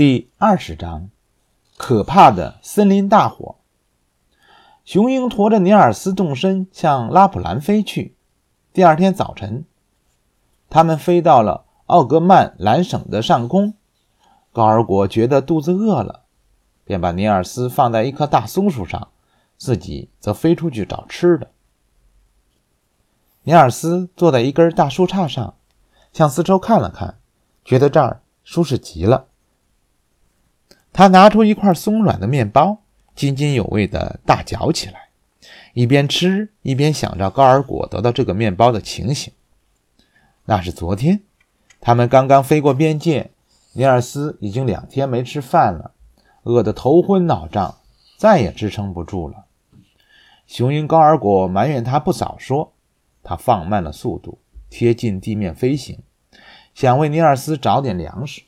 第二十章，可怕的森林大火。雄鹰驮着尼尔斯纵身向拉普兰飞去。第二天早晨，他们飞到了奥格曼兰省的上空。高尔果觉得肚子饿了，便把尼尔斯放在一棵大松树上，自己则飞出去找吃的。尼尔斯坐在一根大树杈上，向四周看了看，觉得这儿舒适极了。他拿出一块松软的面包，津津有味地大嚼起来，一边吃一边想着高尔果得到这个面包的情形。那是昨天，他们刚刚飞过边界，尼尔斯已经两天没吃饭了，饿得头昏脑胀，再也支撑不住了。雄鹰高尔果埋怨他不早说，他放慢了速度，贴近地面飞行，想为尼尔斯找点粮食。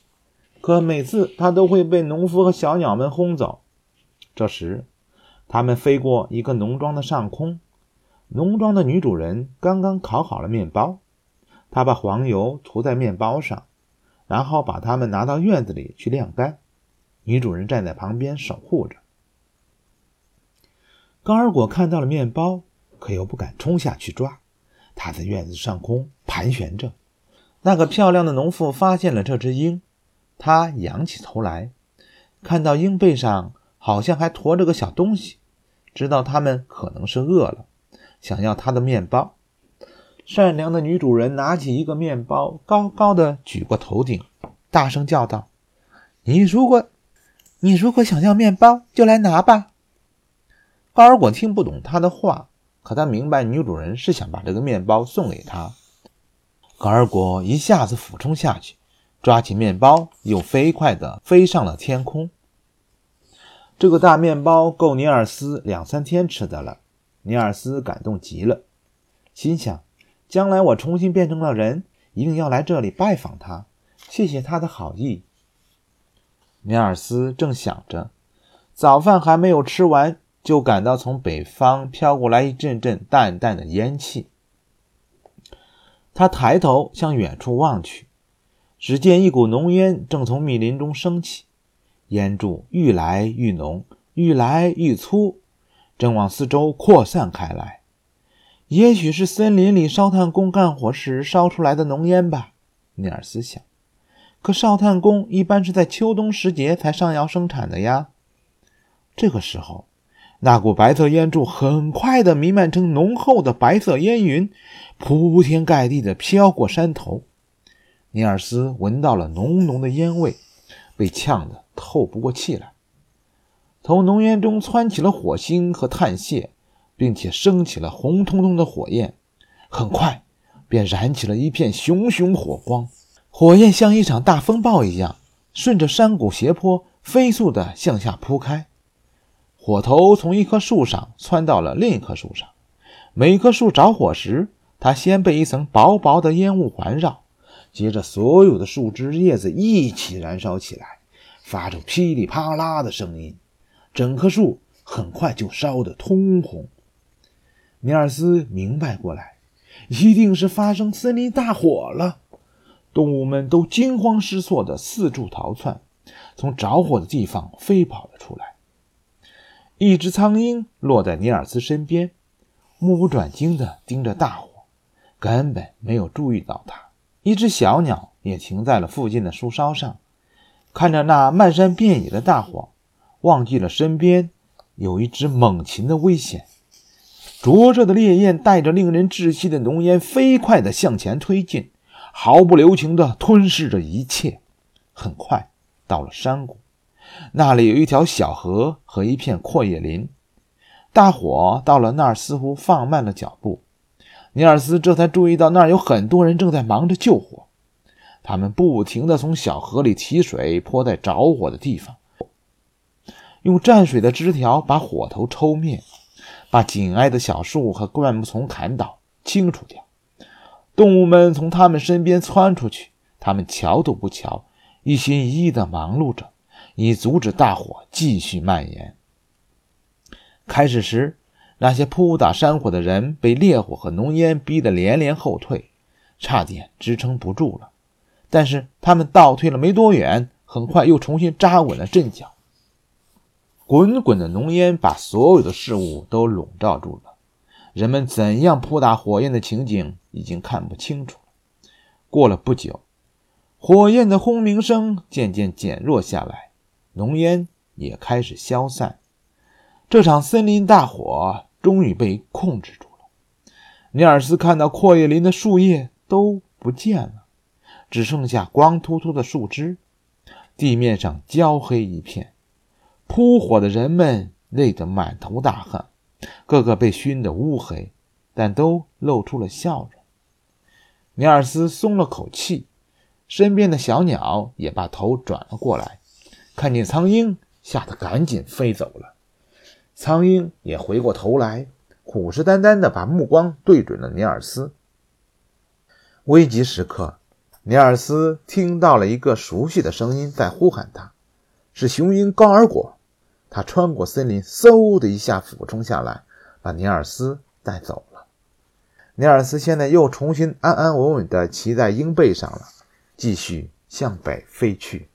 可每次他都会被农夫和小鸟们轰走。这时，他们飞过一个农庄的上空，农庄的女主人刚刚烤好了面包，她把黄油涂在面包上，然后把它们拿到院子里去晾干。女主人站在旁边守护着。高尔果看到了面包，可又不敢冲下去抓。他在院子上空盘旋着。那个漂亮的农妇发现了这只鹰。他仰起头来，看到鹰背上好像还驮着个小东西，知道他们可能是饿了，想要他的面包。善良的女主人拿起一个面包，高高的举过头顶，大声叫道：“你如果，你如果想要面包，就来拿吧。”高尔果听不懂他的话，可他明白女主人是想把这个面包送给他。高尔果一下子俯冲下去。抓起面包，又飞快地飞上了天空。这个大面包够尼尔斯两三天吃的了。尼尔斯感动极了，心想：将来我重新变成了人，一定要来这里拜访他，谢谢他的好意。尼尔斯正想着，早饭还没有吃完，就感到从北方飘过来一阵阵淡淡的烟气。他抬头向远处望去。只见一股浓烟正从密林中升起，烟柱愈来愈浓，愈来愈粗，正往四周扩散开来。也许是森林里烧炭工干活时烧出来的浓烟吧，尼尔斯想。可烧炭工一般是在秋冬时节才上窑生产的呀。这个时候，那股白色烟柱很快地弥漫成浓厚的白色烟云，铺天盖地地飘过山头。尼尔斯闻到了浓浓的烟味，被呛得透不过气来。从浓烟中窜起了火星和碳屑，并且升起了红彤彤的火焰。很快，便燃起了一片熊熊火光。火焰像一场大风暴一样，顺着山谷斜坡飞速地向下铺开。火头从一棵树上窜到了另一棵树上。每棵树着火时，它先被一层薄薄的烟雾环绕。接着，所有的树枝叶子一起燃烧起来，发出噼里啪啦的声音，整棵树很快就烧得通红。尼尔斯明白过来，一定是发生森林大火了。动物们都惊慌失措地四处逃窜，从着火的地方飞跑了出来。一只苍鹰落在尼尔斯身边，目不转睛地盯着大火，根本没有注意到他。一只小鸟也停在了附近的树梢上，看着那漫山遍野的大火，忘记了身边有一只猛禽的危险。灼热的烈焰带着令人窒息的浓烟，飞快地向前推进，毫不留情地吞噬着一切。很快到了山谷，那里有一条小河和一片阔叶林。大火到了那儿，似乎放慢了脚步。尼尔斯这才注意到，那儿有很多人正在忙着救火。他们不停地从小河里提水泼在着火的地方，用蘸水的枝条把火头抽灭，把紧挨的小树和灌木丛砍倒、清除掉。动物们从他们身边窜出去，他们瞧都不瞧，一心一意地忙碌着，以阻止大火继续蔓延。开始时。那些扑打山火的人被烈火和浓烟逼得连连后退，差点支撑不住了。但是他们倒退了没多远，很快又重新扎稳了阵脚。滚滚的浓烟把所有的事物都笼罩住了，人们怎样扑打火焰的情景已经看不清楚了。过了不久，火焰的轰鸣声渐渐减弱下来，浓烟也开始消散。这场森林大火终于被控制住了。尼尔斯看到阔叶林的树叶都不见了，只剩下光秃秃的树枝，地面上焦黑一片。扑火的人们累得满头大汗，个个被熏得乌黑，但都露出了笑容。尼尔斯松了口气，身边的小鸟也把头转了过来，看见苍鹰，吓得赶紧飞走了。苍鹰也回过头来，虎视眈眈地把目光对准了尼尔斯。危急时刻，尼尔斯听到了一个熟悉的声音在呼喊他，是雄鹰高尔果。他穿过森林，嗖的一下俯冲下来，把尼尔斯带走了。尼尔斯现在又重新安安稳稳地骑在鹰背上了，继续向北飞去。